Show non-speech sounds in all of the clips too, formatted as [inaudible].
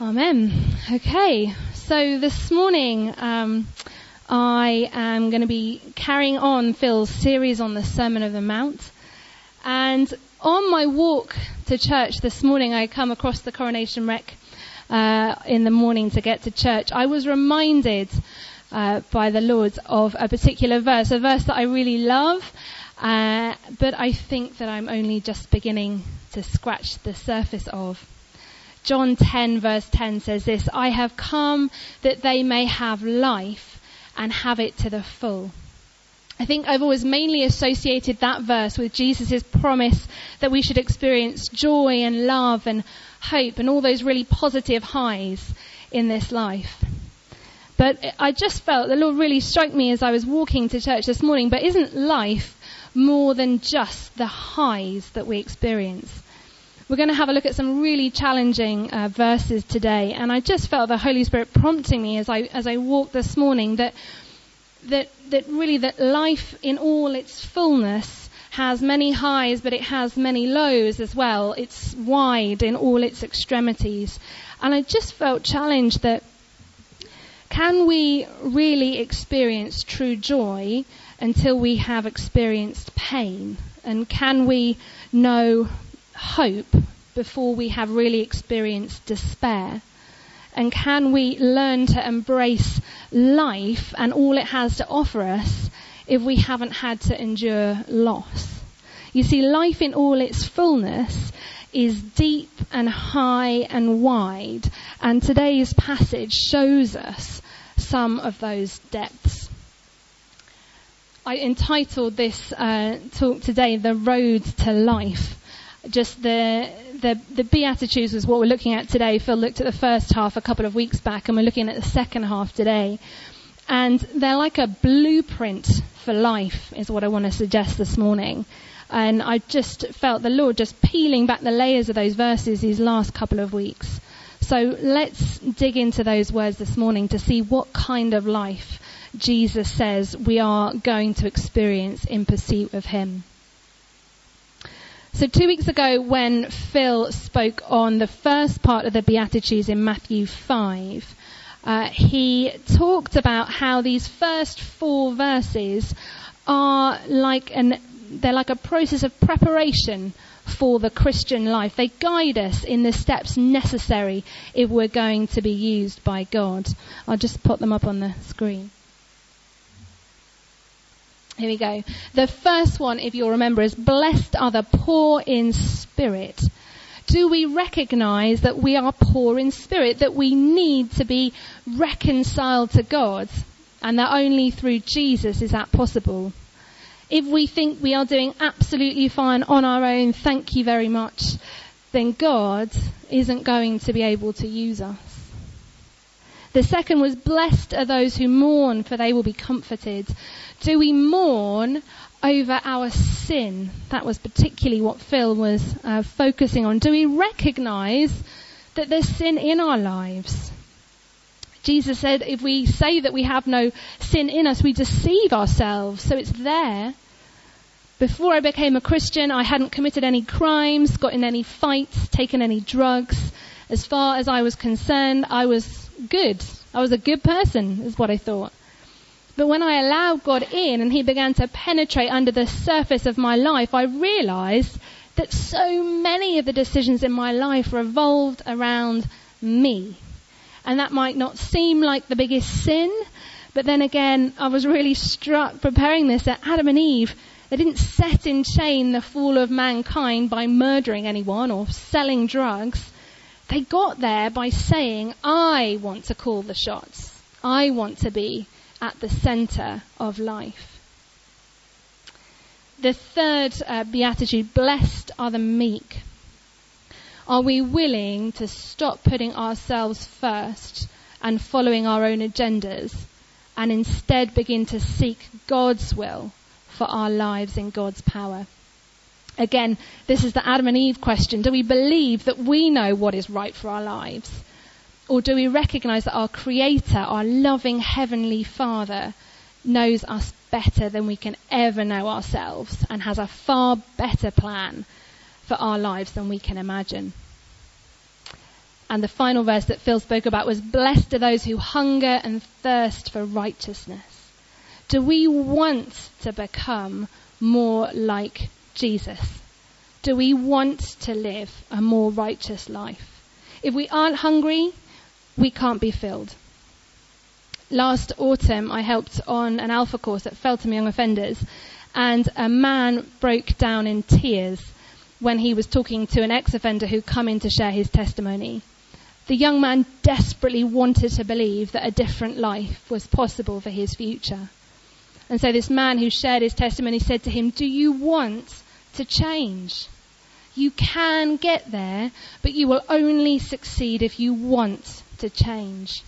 Amen. Okay, so this morning um, I am going to be carrying on Phil's series on the Sermon of the Mount. And on my walk to church this morning, I come across the Coronation Rec uh, in the morning to get to church. I was reminded uh, by the Lord of a particular verse, a verse that I really love, uh, but I think that I'm only just beginning to scratch the surface of. John 10 verse 10 says this, I have come that they may have life and have it to the full. I think I've always mainly associated that verse with Jesus' promise that we should experience joy and love and hope and all those really positive highs in this life. But I just felt the Lord really struck me as I was walking to church this morning, but isn't life more than just the highs that we experience? We're going to have a look at some really challenging uh, verses today, and I just felt the Holy Spirit prompting me as I as I walked this morning that that that really that life in all its fullness has many highs, but it has many lows as well. It's wide in all its extremities, and I just felt challenged that can we really experience true joy until we have experienced pain, and can we know hope before we have really experienced despair? And can we learn to embrace life and all it has to offer us if we haven't had to endure loss? You see, life in all its fullness is deep and high and wide, and today's passage shows us some of those depths. I entitled this uh, talk today, The Road to Life just the, the, the Beatitudes is what we're looking at today. Phil looked at the first half a couple of weeks back and we're looking at the second half today. And they're like a blueprint for life is what I want to suggest this morning. And I just felt the Lord just peeling back the layers of those verses these last couple of weeks. So let's dig into those words this morning to see what kind of life Jesus says we are going to experience in pursuit of Him. So two weeks ago when Phil spoke on the first part of the Beatitudes in Matthew 5, uh, he talked about how these first four verses are like an, they're like a process of preparation for the Christian life. They guide us in the steps necessary if we're going to be used by God. I'll just put them up on the screen. Here we go. The first one, if you'll remember, is blessed are the poor in spirit. Do we recognize that we are poor in spirit, that we need to be reconciled to God, and that only through Jesus is that possible? If we think we are doing absolutely fine on our own, thank you very much, then God isn't going to be able to use us. The second was blessed are those who mourn for they will be comforted. Do we mourn over our sin? That was particularly what Phil was uh, focusing on. Do we recognize that there's sin in our lives? Jesus said if we say that we have no sin in us, we deceive ourselves. So it's there. Before I became a Christian, I hadn't committed any crimes, got in any fights, taken any drugs. As far as I was concerned, I was good. I was a good person, is what I thought. But when I allowed God in and He began to penetrate under the surface of my life, I realized that so many of the decisions in my life revolved around me. And that might not seem like the biggest sin, but then again, I was really struck preparing this that Adam and Eve, they didn't set in chain the fall of mankind by murdering anyone or selling drugs. They got there by saying, I want to call the shots. I want to be at the center of life. The third uh, beatitude, blessed are the meek. Are we willing to stop putting ourselves first and following our own agendas and instead begin to seek God's will for our lives in God's power? Again, this is the Adam and Eve question. Do we believe that we know what is right for our lives? Or do we recognize that our Creator, our loving Heavenly Father, knows us better than we can ever know ourselves and has a far better plan for our lives than we can imagine? And the final verse that Phil spoke about was, blessed are those who hunger and thirst for righteousness. Do we want to become more like Jesus? Do we want to live a more righteous life? If we aren't hungry, we can't be filled. Last autumn, I helped on an alpha course at Feltham Young Offenders, and a man broke down in tears when he was talking to an ex-offender who'd come in to share his testimony. The young man desperately wanted to believe that a different life was possible for his future. And so this man who shared his testimony said to him, do you want to change? You can get there, but you will only succeed if you want to change.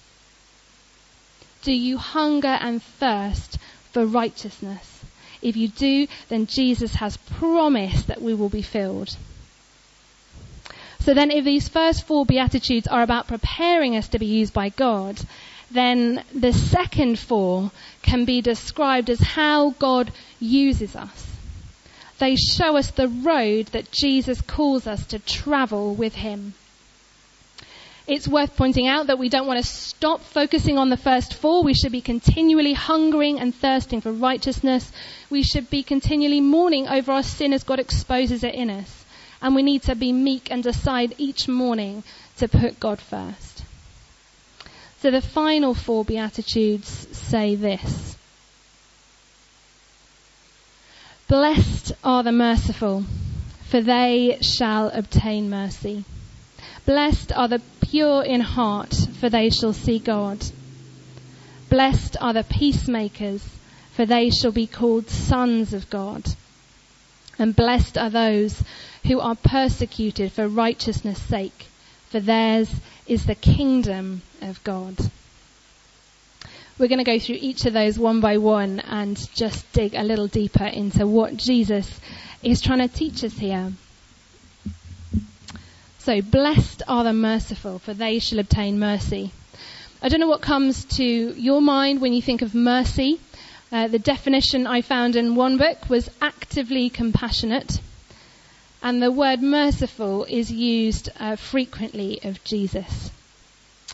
Do you hunger and thirst for righteousness? If you do, then Jesus has promised that we will be filled. So then if these first four Beatitudes are about preparing us to be used by God, then the second four can be described as how God uses us. They show us the road that Jesus calls us to travel with Him. It's worth pointing out that we don't want to stop focusing on the first four. We should be continually hungering and thirsting for righteousness. We should be continually mourning over our sin as God exposes it in us. And we need to be meek and decide each morning to put God first. So the final four Beatitudes say this. Blessed are the merciful, for they shall obtain mercy. Blessed are the pure in heart, for they shall see God. Blessed are the peacemakers, for they shall be called sons of God. And blessed are those who are persecuted for righteousness' sake, for theirs is the kingdom of God. We're going to go through each of those one by one and just dig a little deeper into what Jesus is trying to teach us here. So, blessed are the merciful, for they shall obtain mercy. I don't know what comes to your mind when you think of mercy. Uh, the definition I found in one book was actively compassionate. And the word merciful is used uh, frequently of Jesus.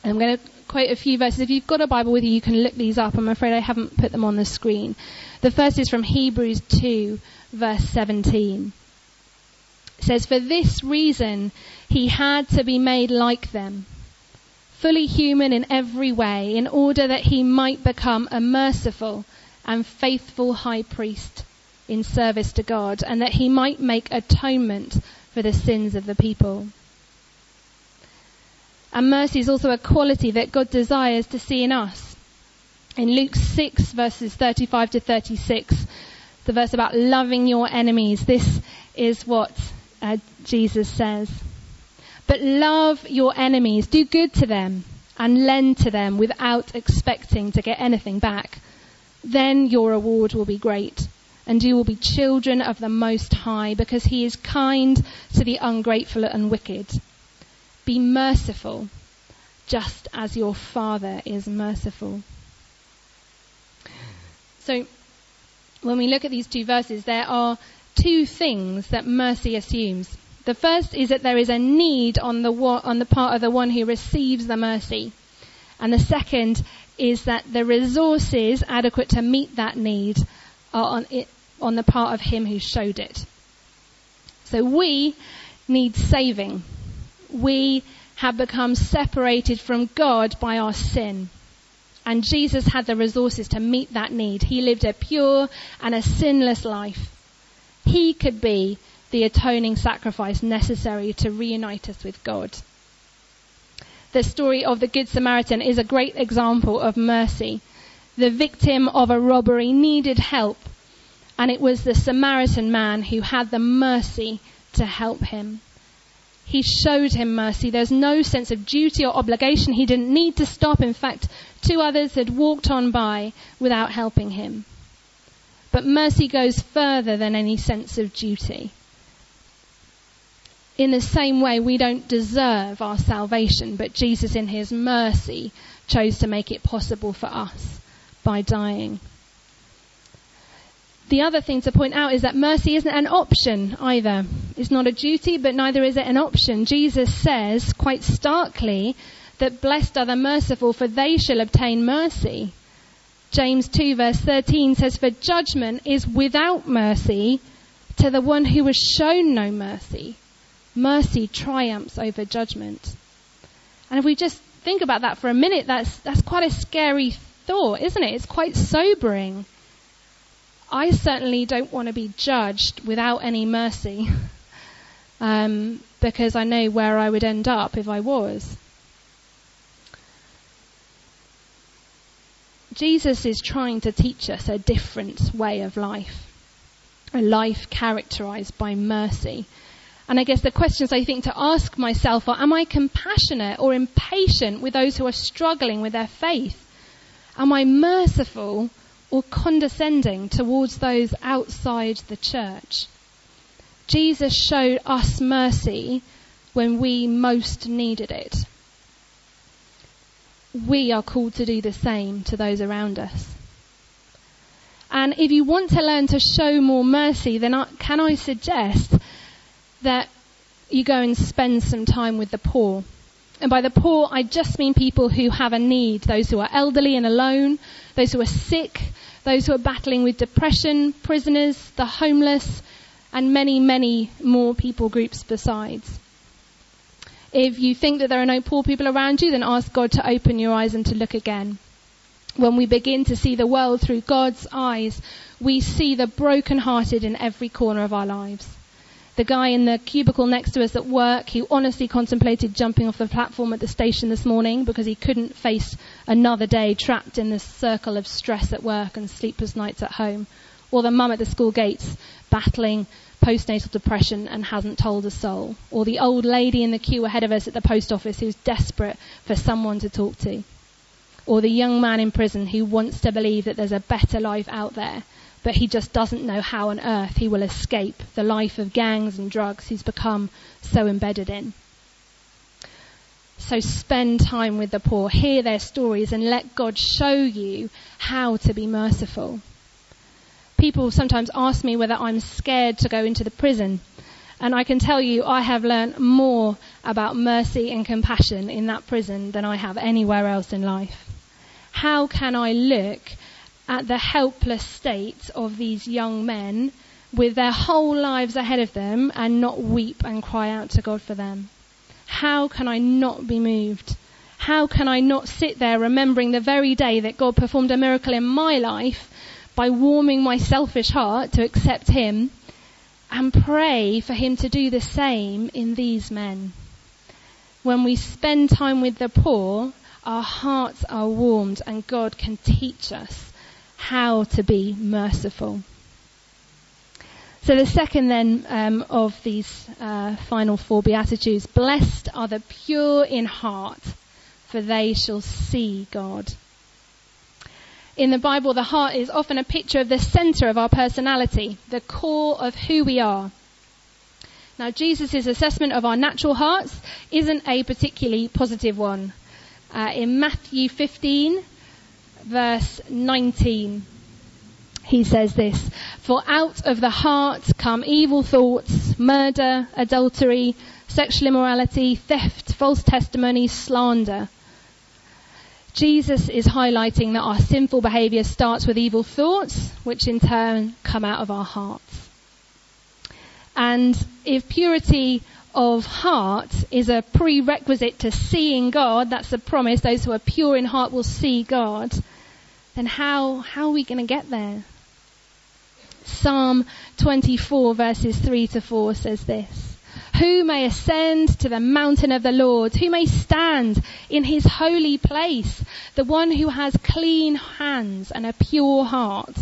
I'm going to quote a few verses. If you've got a Bible with you, you can look these up. I'm afraid I haven't put them on the screen. The first is from Hebrews 2, verse 17. It says, For this reason he had to be made like them, fully human in every way, in order that he might become a merciful and faithful high priest in service to God, and that he might make atonement for the sins of the people. And mercy is also a quality that God desires to see in us. In Luke 6 verses 35 to 36, the verse about loving your enemies, this is what uh, Jesus says. But love your enemies, do good to them, and lend to them without expecting to get anything back. Then your reward will be great, and you will be children of the Most High, because He is kind to the ungrateful and wicked. Be merciful, just as your Father is merciful. So, when we look at these two verses, there are two things that mercy assumes. The first is that there is a need on the, on the part of the one who receives the mercy. And the second is that the resources adequate to meet that need are on, it, on the part of him who showed it. So we need saving. We have become separated from God by our sin. And Jesus had the resources to meet that need. He lived a pure and a sinless life. He could be the atoning sacrifice necessary to reunite us with God. The story of the Good Samaritan is a great example of mercy. The victim of a robbery needed help, and it was the Samaritan man who had the mercy to help him. He showed him mercy. There's no sense of duty or obligation. He didn't need to stop. In fact, two others had walked on by without helping him. But mercy goes further than any sense of duty in the same way, we don't deserve our salvation, but Jesus in his mercy chose to make it possible for us by dying. The other thing to point out is that mercy isn't an option either. It's not a duty, but neither is it an option. Jesus says quite starkly that blessed are the merciful, for they shall obtain mercy. James 2 verse 13 says, For judgment is without mercy to the one who has shown no mercy. Mercy triumphs over judgment. And if we just think about that for a minute, that's, that's quite a scary thought, isn't it? It's quite sobering. I certainly don't want to be judged without any mercy, um, because I know where I would end up if I was. Jesus is trying to teach us a different way of life, a life characterized by mercy. And I guess the questions I think to ask myself are, am I compassionate or impatient with those who are struggling with their faith? Am I merciful or condescending towards those outside the church? Jesus showed us mercy when we most needed it. We are called to do the same to those around us. And if you want to learn to show more mercy, then I, can I suggest that you go and spend some time with the poor? And by the poor, I just mean people who have a need, those who are elderly and alone, those who are sick, those who are battling with depression, prisoners, the homeless, and many, many more people groups besides. If you think that there are no poor people around you, then ask God to open your eyes and to look again. When we begin to see the world through God's eyes, we see the brokenhearted in every corner of our lives the guy in the cubicle next to us at work who honestly contemplated jumping off the platform at the station this morning because he couldn't face another day trapped in this circle of stress at work and sleepless nights at home. Or the mum at the school gates battling postnatal depression and hasn't told a soul. Or the old lady in the queue ahead of us at the post office who's desperate for someone to talk to. Or the young man in prison who wants to believe that there's a better life out there but he just doesn't know how on earth he will escape the life of gangs and drugs he's become so embedded in. So spend time with the poor, hear their stories, and let God show you how to be merciful. People sometimes ask me whether I'm scared to go into the prison. And I can tell you, I have learned more about mercy and compassion in that prison than I have anywhere else in life. How can I look at the helpless state of these young men with their whole lives ahead of them and not weep and cry out to God for them? How can I not be moved? How can I not sit there remembering the very day that God performed a miracle in my life by warming my selfish heart to accept Him and pray for Him to do the same in these men? When we spend time with the poor, our hearts are warmed and God can teach us how to be merciful. So the second then um, of these uh, final four beatitudes: blessed are the pure in heart, for they shall see God. In the Bible, the heart is often a picture of the center of our personality, the core of who we are. Now, Jesus' assessment of our natural hearts isn't a particularly positive one. Uh, in Matthew 15, verse 19. He says this, for out of the heart come evil thoughts, murder, adultery, sexual immorality, theft, false testimony, slander. Jesus is highlighting that our sinful behavior starts with evil thoughts, which in turn come out of our hearts. And if purity of heart is a prerequisite to seeing God, that's the promise, those who are pure in heart will see God, then how, how are we going to get there? Psalm 24 verses 3 to 4 says this. Who may ascend to the mountain of the Lord? Who may stand in his holy place? The one who has clean hands and a pure heart,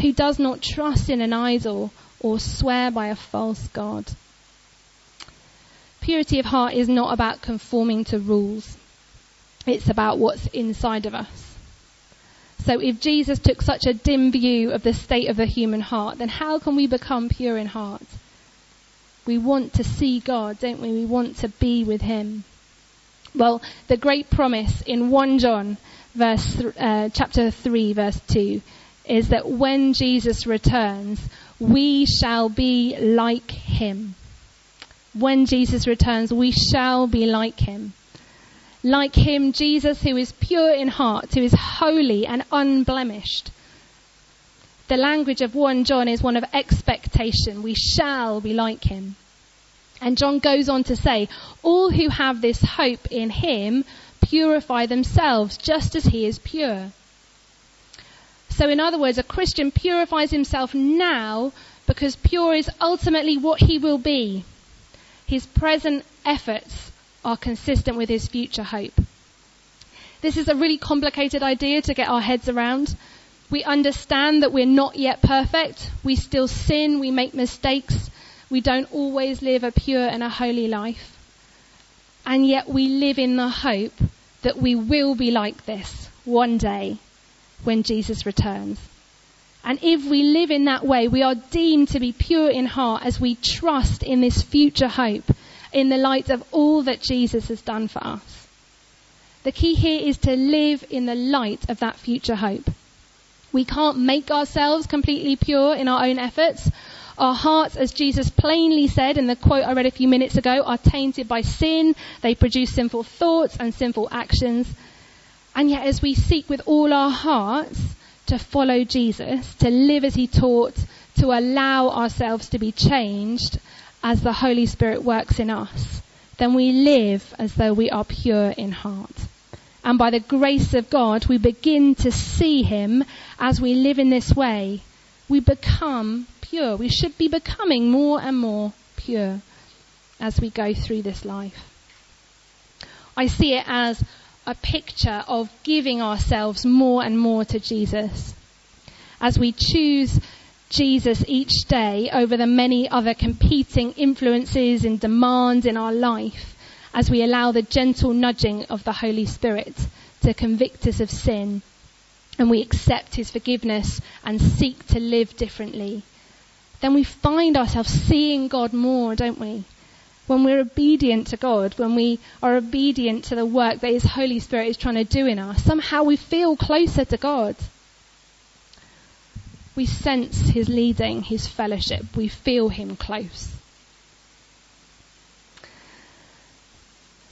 who does not trust in an idol or swear by a false God. Purity of heart is not about conforming to rules. It's about what's inside of us. So if Jesus took such a dim view of the state of the human heart, then how can we become pure in heart? We want to see God, don't we? We want to be with Him. Well, the great promise in 1 John verse, uh, chapter 3 verse 2 is that when Jesus returns, we shall be like him. When Jesus returns, we shall be like him. Like him, Jesus, who is pure in heart, who is holy and unblemished. The language of 1 John is one of expectation. We shall be like him. And John goes on to say, all who have this hope in him purify themselves just as he is pure. So in other words, a Christian purifies himself now because pure is ultimately what he will be. His present efforts are consistent with his future hope. This is a really complicated idea to get our heads around. We understand that we're not yet perfect. We still sin. We make mistakes. We don't always live a pure and a holy life. And yet we live in the hope that we will be like this one day when Jesus returns. And if we live in that way, we are deemed to be pure in heart as we trust in this future hope in the light of all that Jesus has done for us. The key here is to live in the light of that future hope. We can't make ourselves completely pure in our own efforts. Our hearts, as Jesus plainly said in the quote I read a few minutes ago, are tainted by sin. They produce sinful thoughts and sinful actions. And yet as we seek with all our hearts to follow Jesus, to live as he taught, to allow ourselves to be changed as the Holy Spirit works in us, then we live as though we are pure in heart. And by the grace of God, we begin to see him as we live in this way. We become pure. We should be becoming more and more pure as we go through this life. I see it as a picture of giving ourselves more and more to Jesus. As we choose Jesus each day over the many other competing influences and demands in our life, as we allow the gentle nudging of the Holy Spirit to convict us of sin, and we accept His forgiveness and seek to live differently, then we find ourselves seeing God more, don't we? when we're obedient to God, when we are obedient to the work that His Holy Spirit is trying to do in us, somehow we feel closer to God. We sense His leading, His fellowship. We feel Him close.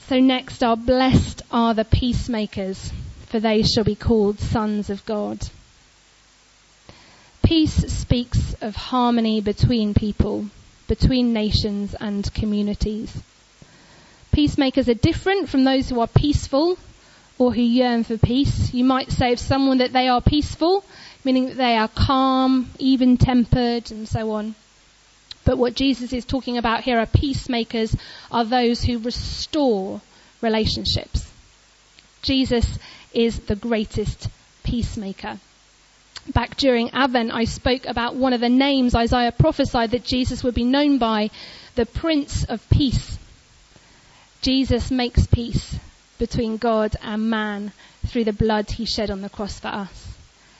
So next are blessed are the peacemakers, for they shall be called sons of God. Peace speaks of harmony between people between nations and communities. Peacemakers are different from those who are peaceful or who yearn for peace. You might say of someone that they are peaceful, meaning that they are calm, even tempered, and so on. But what Jesus is talking about here are peacemakers are those who restore relationships. Jesus is the greatest peacemaker back during Advent, I spoke about one of the names Isaiah prophesied that Jesus would be known by, the Prince of Peace. Jesus makes peace between God and man through the blood he shed on the cross for us.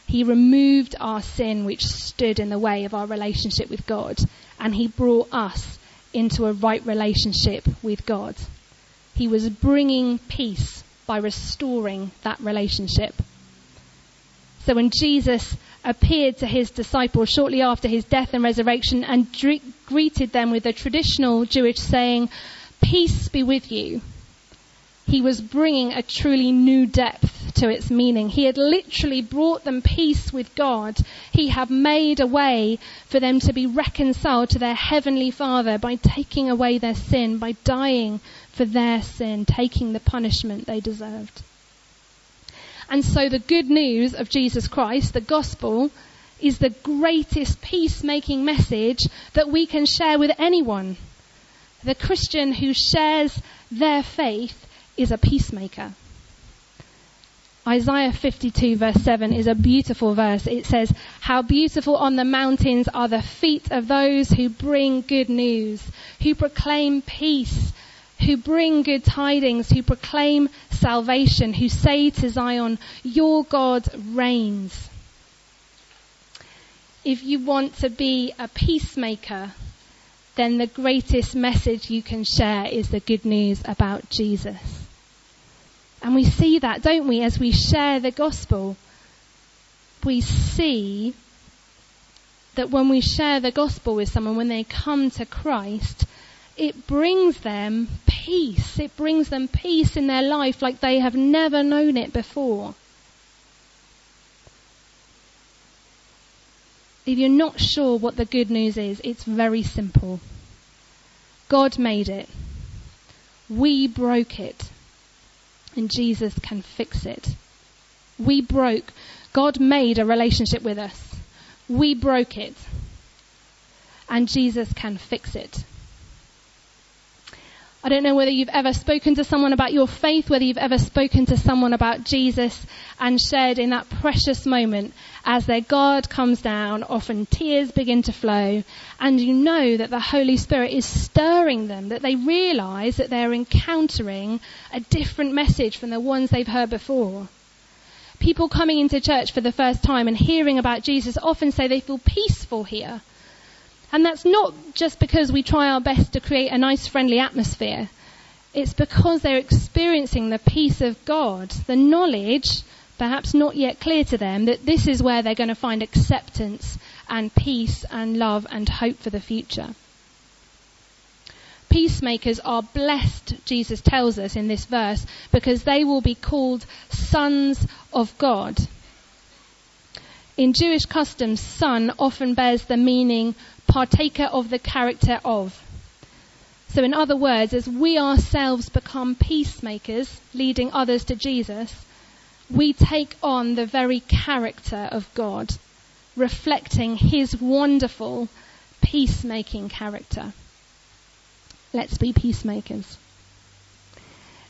He removed our sin which stood in the way of our relationship with God and he brought us into a right relationship with God. He was bringing peace by restoring that relationship. So when Jesus appeared to his disciples shortly after his death and resurrection and greeted them with a traditional Jewish saying, peace be with you, he was bringing a truly new depth to its meaning. He had literally brought them peace with God. He had made a way for them to be reconciled to their heavenly Father by taking away their sin, by dying for their sin, taking the punishment they deserved. And so the good news of Jesus Christ, the gospel, is the greatest peacemaking message that we can share with anyone. The Christian who shares their faith is a peacemaker. Isaiah 52 verse 7 is a beautiful verse. It says, How beautiful on the mountains are the feet of those who bring good news, who proclaim peace, who bring good tidings, who proclaim salvation, who say to Zion, your God reigns. If you want to be a peacemaker, then the greatest message you can share is the good news about Jesus. And we see that, don't we, as we share the gospel. we see that when we share the gospel with someone, when they come to Christ, it brings them peace. It brings them peace in their life like they have never known it before. If you're not sure what the good news is, it's very simple. God made it. We broke it. And Jesus can fix it. We broke. God made a relationship with us. We broke it. And Jesus can fix it. I don't know whether you've ever spoken to someone about your faith, whether you've ever spoken to someone about Jesus and shared in that precious moment as their guard comes down, often tears begin to flow, and you know that the Holy Spirit is stirring them, that they realize that they're encountering a different message from the ones they've heard before. People coming into church for the first time and hearing about Jesus often say they feel peaceful here and that's not just because we try our best to create a nice friendly atmosphere. It's because they're experiencing the peace of God, the knowledge, perhaps not yet clear to them, that this is where they're going to find acceptance and peace and love and hope for the future. Peacemakers are blessed, Jesus tells us in this verse, because they will be called sons of God. In Jewish customs, son often bears the meaning partaker of the character of. So in other words, as we ourselves become peacemakers, leading others to Jesus, we take on the very character of God, reflecting his wonderful peacemaking character. Let's be peacemakers.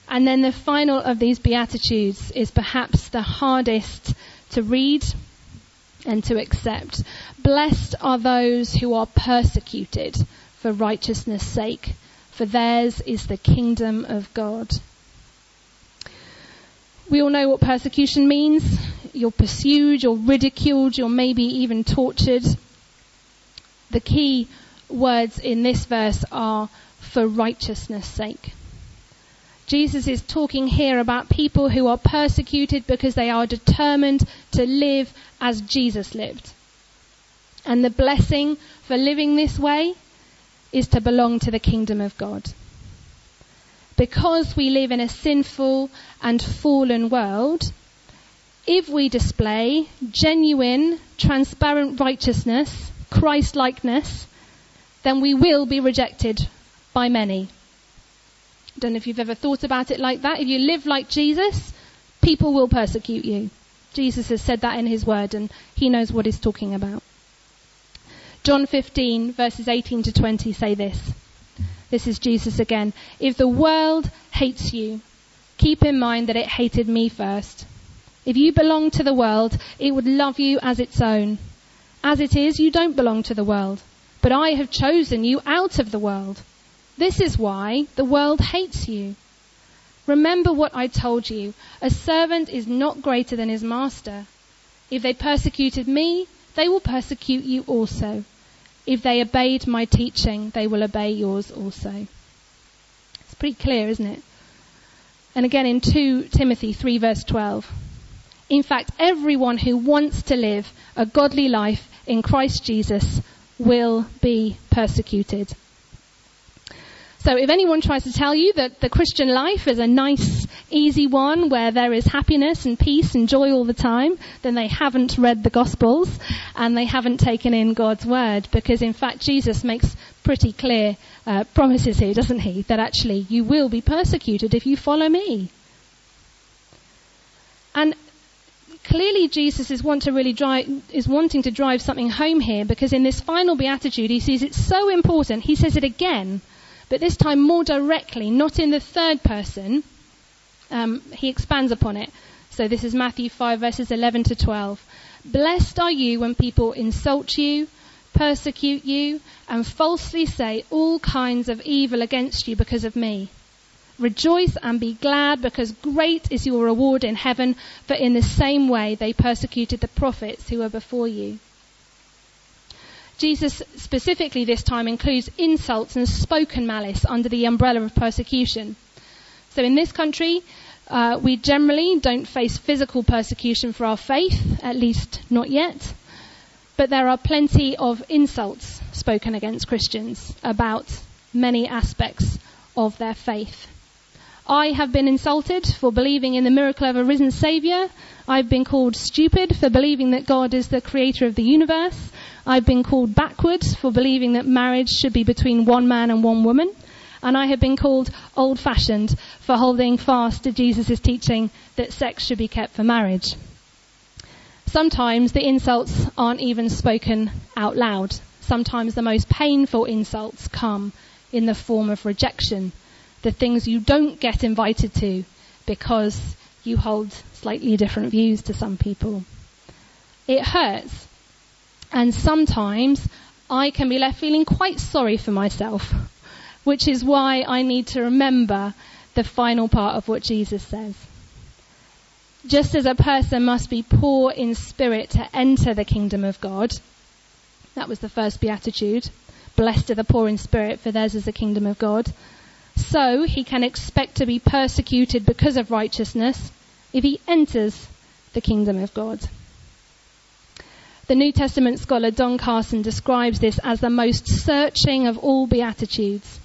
And then the final of these Beatitudes is perhaps the hardest to read and to accept. Blessed are those who are persecuted for righteousness' sake, for theirs is the kingdom of God. We all know what persecution means. You're pursued, you're ridiculed, you're maybe even tortured. The key words in this verse are for righteousness' sake. Jesus is talking here about people who are persecuted because they are determined to live as Jesus lived. And the blessing for living this way is to belong to the kingdom of God. Because we live in a sinful and fallen world, if we display genuine, transparent righteousness, Christ-likeness, then we will be rejected by many. Don't know if you've ever thought about it like that. If you live like Jesus, people will persecute you. Jesus has said that in his word and he knows what he's talking about. John 15 verses 18 to 20 say this. This is Jesus again. If the world hates you, keep in mind that it hated me first. If you belong to the world, it would love you as its own. As it is, you don't belong to the world, but I have chosen you out of the world. This is why the world hates you. Remember what I told you. A servant is not greater than his master. If they persecuted me, they will persecute you also. If they obeyed my teaching, they will obey yours also. It's pretty clear, isn't it? And again in 2 Timothy 3 verse 12. In fact, everyone who wants to live a godly life in Christ Jesus will be persecuted. So if anyone tries to tell you that the Christian life is a nice, easy one where there is happiness and peace and joy all the time, then they haven't read the Gospels and they haven't taken in God's Word because in fact Jesus makes pretty clear uh, promises here, doesn't he? That actually you will be persecuted if you follow me. And clearly Jesus is, want really drive, is wanting to drive something home here because in this final beatitude he sees it's so important. He says it again but this time more directly, not in the third person. Um, he expands upon it. So this is Matthew 5 verses 11 to 12. Blessed are you when people insult you, persecute you, and falsely say all kinds of evil against you because of me. Rejoice and be glad because great is your reward in heaven, for in the same way they persecuted the prophets who were before you. Jesus specifically this time includes insults and spoken malice under the umbrella of persecution. So in this country, Uh, we generally don't face physical persecution for our faith, at least not yet. But there are plenty of insults spoken against Christians about many aspects of their faith. I have been insulted for believing in the miracle of a risen Saviour. I've been called stupid for believing that God is the creator of the universe. I've been called backwards for believing that marriage should be between one man and one woman. And I have been called old fashioned for holding fast to Jesus' teaching that sex should be kept for marriage. Sometimes the insults aren't even spoken out loud. Sometimes the most painful insults come in the form of rejection the things you don't get invited to because you hold slightly different views to some people. It hurts. And sometimes I can be left feeling quite sorry for myself, which is why I need to remember the final part of what Jesus says. Just as a person must be poor in spirit to enter the kingdom of God, that was the first beatitude. Blessed are the poor in spirit, for theirs is the kingdom of God so he can expect to be persecuted because of righteousness if he enters the kingdom of God. The New Testament scholar Don Carson describes this as the most searching of all Beatitudes.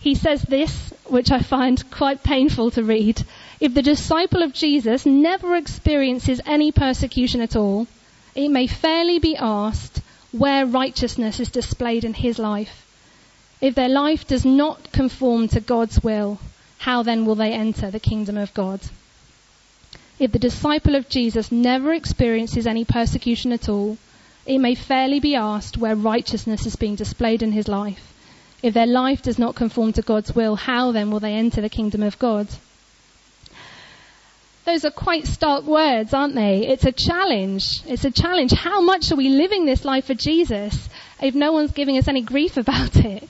He says this, which I find quite painful to read. If the disciple of Jesus never experiences any persecution at all, it may fairly be asked where righteousness is displayed in his life. If their life does not conform to God's will, how then will they enter the kingdom of God? If the disciple of Jesus never experiences any persecution at all, it may fairly be asked where righteousness is being displayed in his life. If their life does not conform to God's will, how then will they enter the kingdom of God? Those are quite stark words, aren't they? It's a challenge. It's a challenge. How much are we living this life for Jesus if no one's giving us any grief [laughs] about it?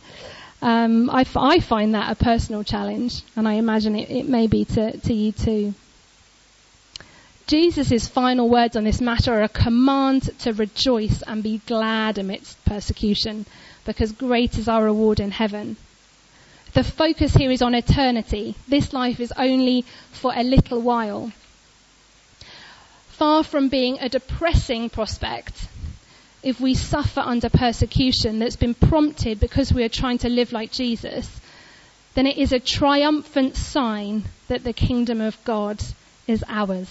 Um, I, find that a personal challenge, and I imagine it, it may be to, to you too. Jesus' final words on this matter are a command to rejoice and be glad amidst persecution, because great is our reward in heaven. The focus here is on eternity. This life is only for a little while. Far from being a depressing prospect, if we suffer under persecution that's been prompted because we are trying to live like Jesus, then it is a triumphant sign that the kingdom of God is ours,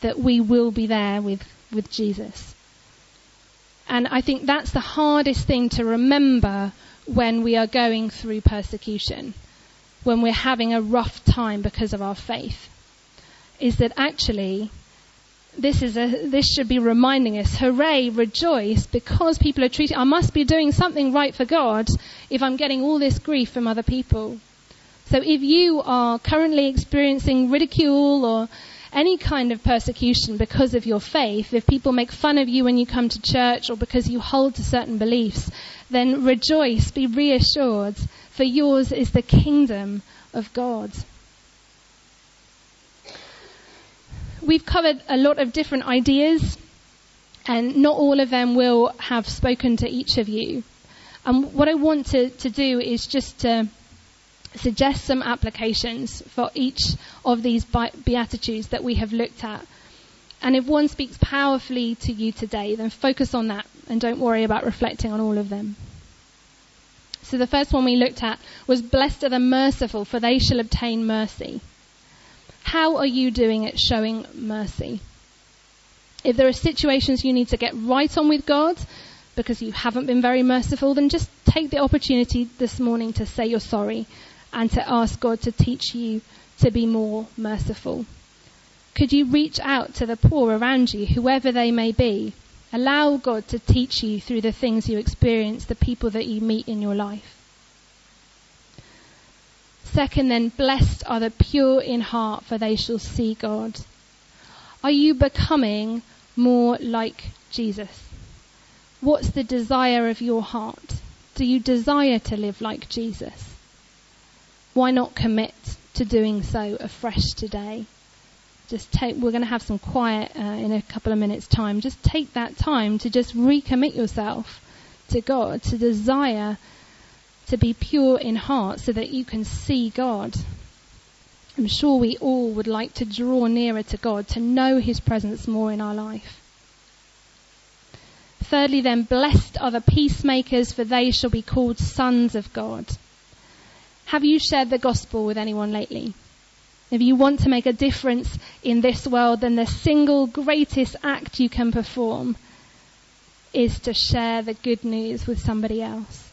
that we will be there with, with Jesus. And I think that's the hardest thing to remember when we are going through persecution, when we're having a rough time because of our faith, is that actually this is a, this should be reminding us, hooray, rejoice, because people are treating, I must be doing something right for God if I'm getting all this grief from other people. So if you are currently experiencing ridicule or any kind of persecution because of your faith, if people make fun of you when you come to church or because you hold to certain beliefs, then rejoice, be reassured, for yours is the kingdom of God. we've covered a lot of different ideas, and not all of them will have spoken to each of you. And what I want to, to do is just to suggest some applications for each of these Beatitudes that we have looked at. And if one speaks powerfully to you today, then focus on that and don't worry about reflecting on all of them. So the first one we looked at was blessed are the merciful, for they shall obtain mercy. How are you doing at showing mercy? If there are situations you need to get right on with God because you haven't been very merciful, then just take the opportunity this morning to say you're sorry and to ask God to teach you to be more merciful. Could you reach out to the poor around you, whoever they may be? Allow God to teach you through the things you experience, the people that you meet in your life. Second, then, blessed are the pure in heart, for they shall see God. Are you becoming more like Jesus? What's the desire of your heart? Do you desire to live like Jesus? Why not commit to doing so afresh today? Just take, we're going to have some quiet uh, in a couple of minutes time. Just take that time to just recommit yourself to God, to desire to be pure in heart so that you can see God. I'm sure we all would like to draw nearer to God, to know His presence more in our life. Thirdly, then, blessed are the peacemakers, for they shall be called sons of God. Have you shared the gospel with anyone lately? If you want to make a difference in this world, then the single greatest act you can perform is to share the good news with somebody else.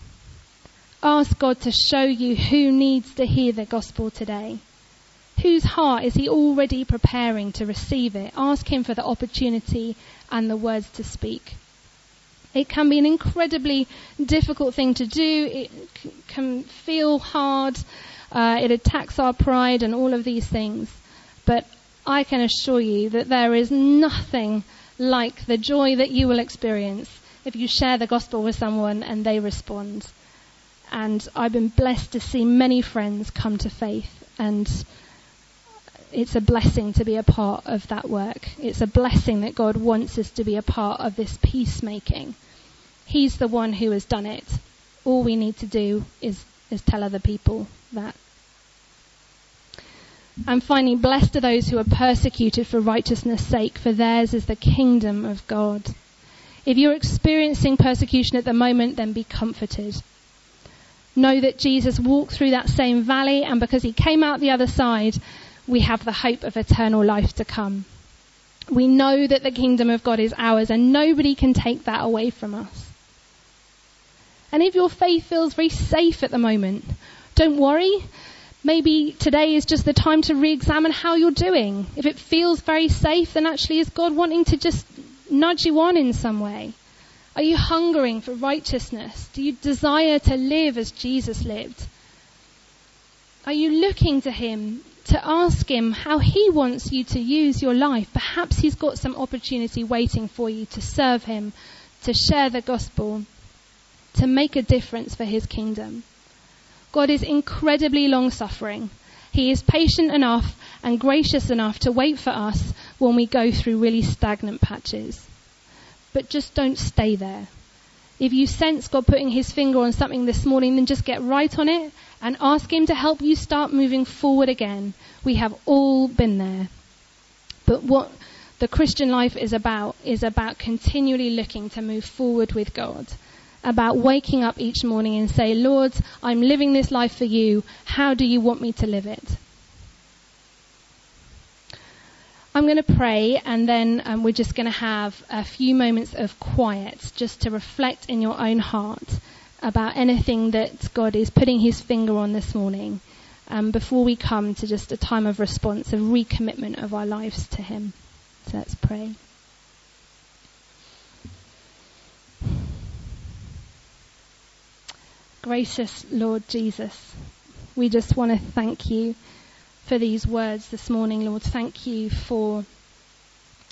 Ask God to show you who needs to hear the gospel today. Whose heart is he already preparing to receive it? Ask him for the opportunity and the words to speak. It can be an incredibly difficult thing to do. It can feel hard. Uh, it attacks our pride and all of these things. But I can assure you that there is nothing like the joy that you will experience if you share the gospel with someone and they respond. And I've been blessed to see many friends come to faith and it's a blessing to be a part of that work. It's a blessing that God wants us to be a part of this peacemaking. He's the one who has done it. All we need to do is, is tell other people that. And finally, blessed are those who are persecuted for righteousness' sake, for theirs is the kingdom of God. If you're experiencing persecution at the moment, then be comforted. Know that Jesus walked through that same valley, and because he came out the other side, we have the hope of eternal life to come. We know that the kingdom of God is ours, and nobody can take that away from us. And if your faith feels very safe at the moment, don't worry. Maybe today is just the time to re-examine how you're doing. If it feels very safe, then actually is God wanting to just nudge you on in some way? Are you hungering for righteousness? Do you desire to live as Jesus lived? Are you looking to Him to ask Him how He wants you to use your life? Perhaps He's got some opportunity waiting for you to serve Him, to share the gospel, to make a difference for his kingdom. God is incredibly long suffering. He is patient enough and gracious enough to wait for us when we go through really stagnant patches. But just don't stay there. If you sense God putting his finger on something this morning, then just get right on it and ask him to help you start moving forward again. We have all been there. But what the Christian life is about is about continually looking to move forward with God about waking up each morning and say, Lord, I'm living this life for you. How do you want me to live it? I'm going to pray and then um, we're just going to have a few moments of quiet just to reflect in your own heart about anything that God is putting his finger on this morning um, before we come to just a time of response, a recommitment of our lives to him. So let's pray. Gracious Lord Jesus, we just want to thank you for these words this morning, Lord. Thank you for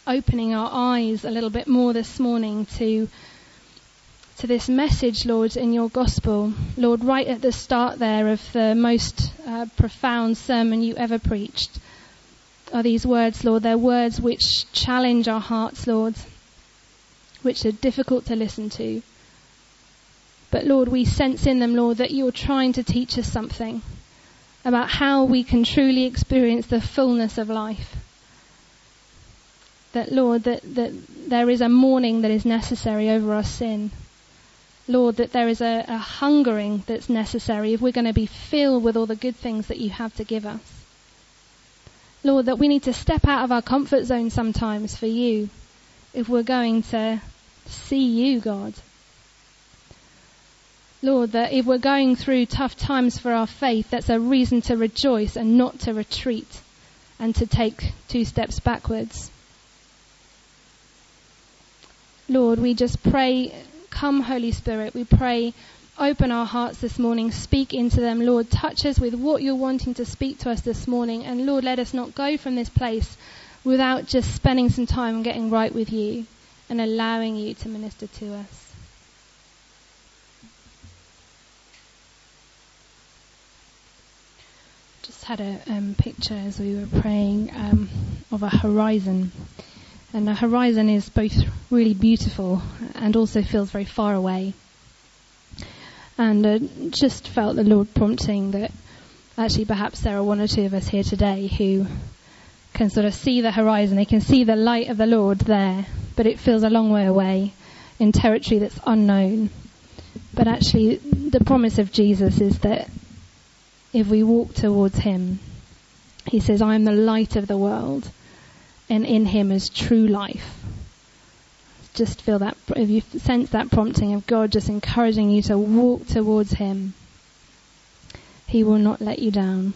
opening our eyes a little bit more this morning to to this message, Lord, in your gospel. Lord, right at the start there of the most uh, profound sermon you ever preached are these words, Lord. They're words which challenge our hearts, Lord, which are difficult to listen to. But Lord, we sense in them, Lord, that you're trying to teach us something about how we can truly experience the fullness of life. That Lord, that, that there is a mourning that is necessary over our sin. Lord, that there is a, a hungering that's necessary if we're going to be filled with all the good things that you have to give us. Lord, that we need to step out of our comfort zone sometimes for you if we're going to see you, God. Lord, that if we're going through tough times for our faith, that's a reason to rejoice and not to retreat and to take two steps backwards. Lord, we just pray, come Holy Spirit, we pray, open our hearts this morning, speak into them. Lord, touch us with what you're wanting to speak to us this morning. And Lord, let us not go from this place without just spending some time getting right with you and allowing you to minister to us. Just had a um, picture as we were praying um, of a horizon. And the horizon is both really beautiful and also feels very far away. And uh, just felt the Lord prompting that actually perhaps there are one or two of us here today who can sort of see the horizon, they can see the light of the Lord there, but it feels a long way away in territory that's unknown. But actually, the promise of Jesus is that if we walk towards Him, He says, I am the light of the world, and in Him is true life. Just feel that, if you sense that prompting of God just encouraging you to walk towards Him, He will not let you down.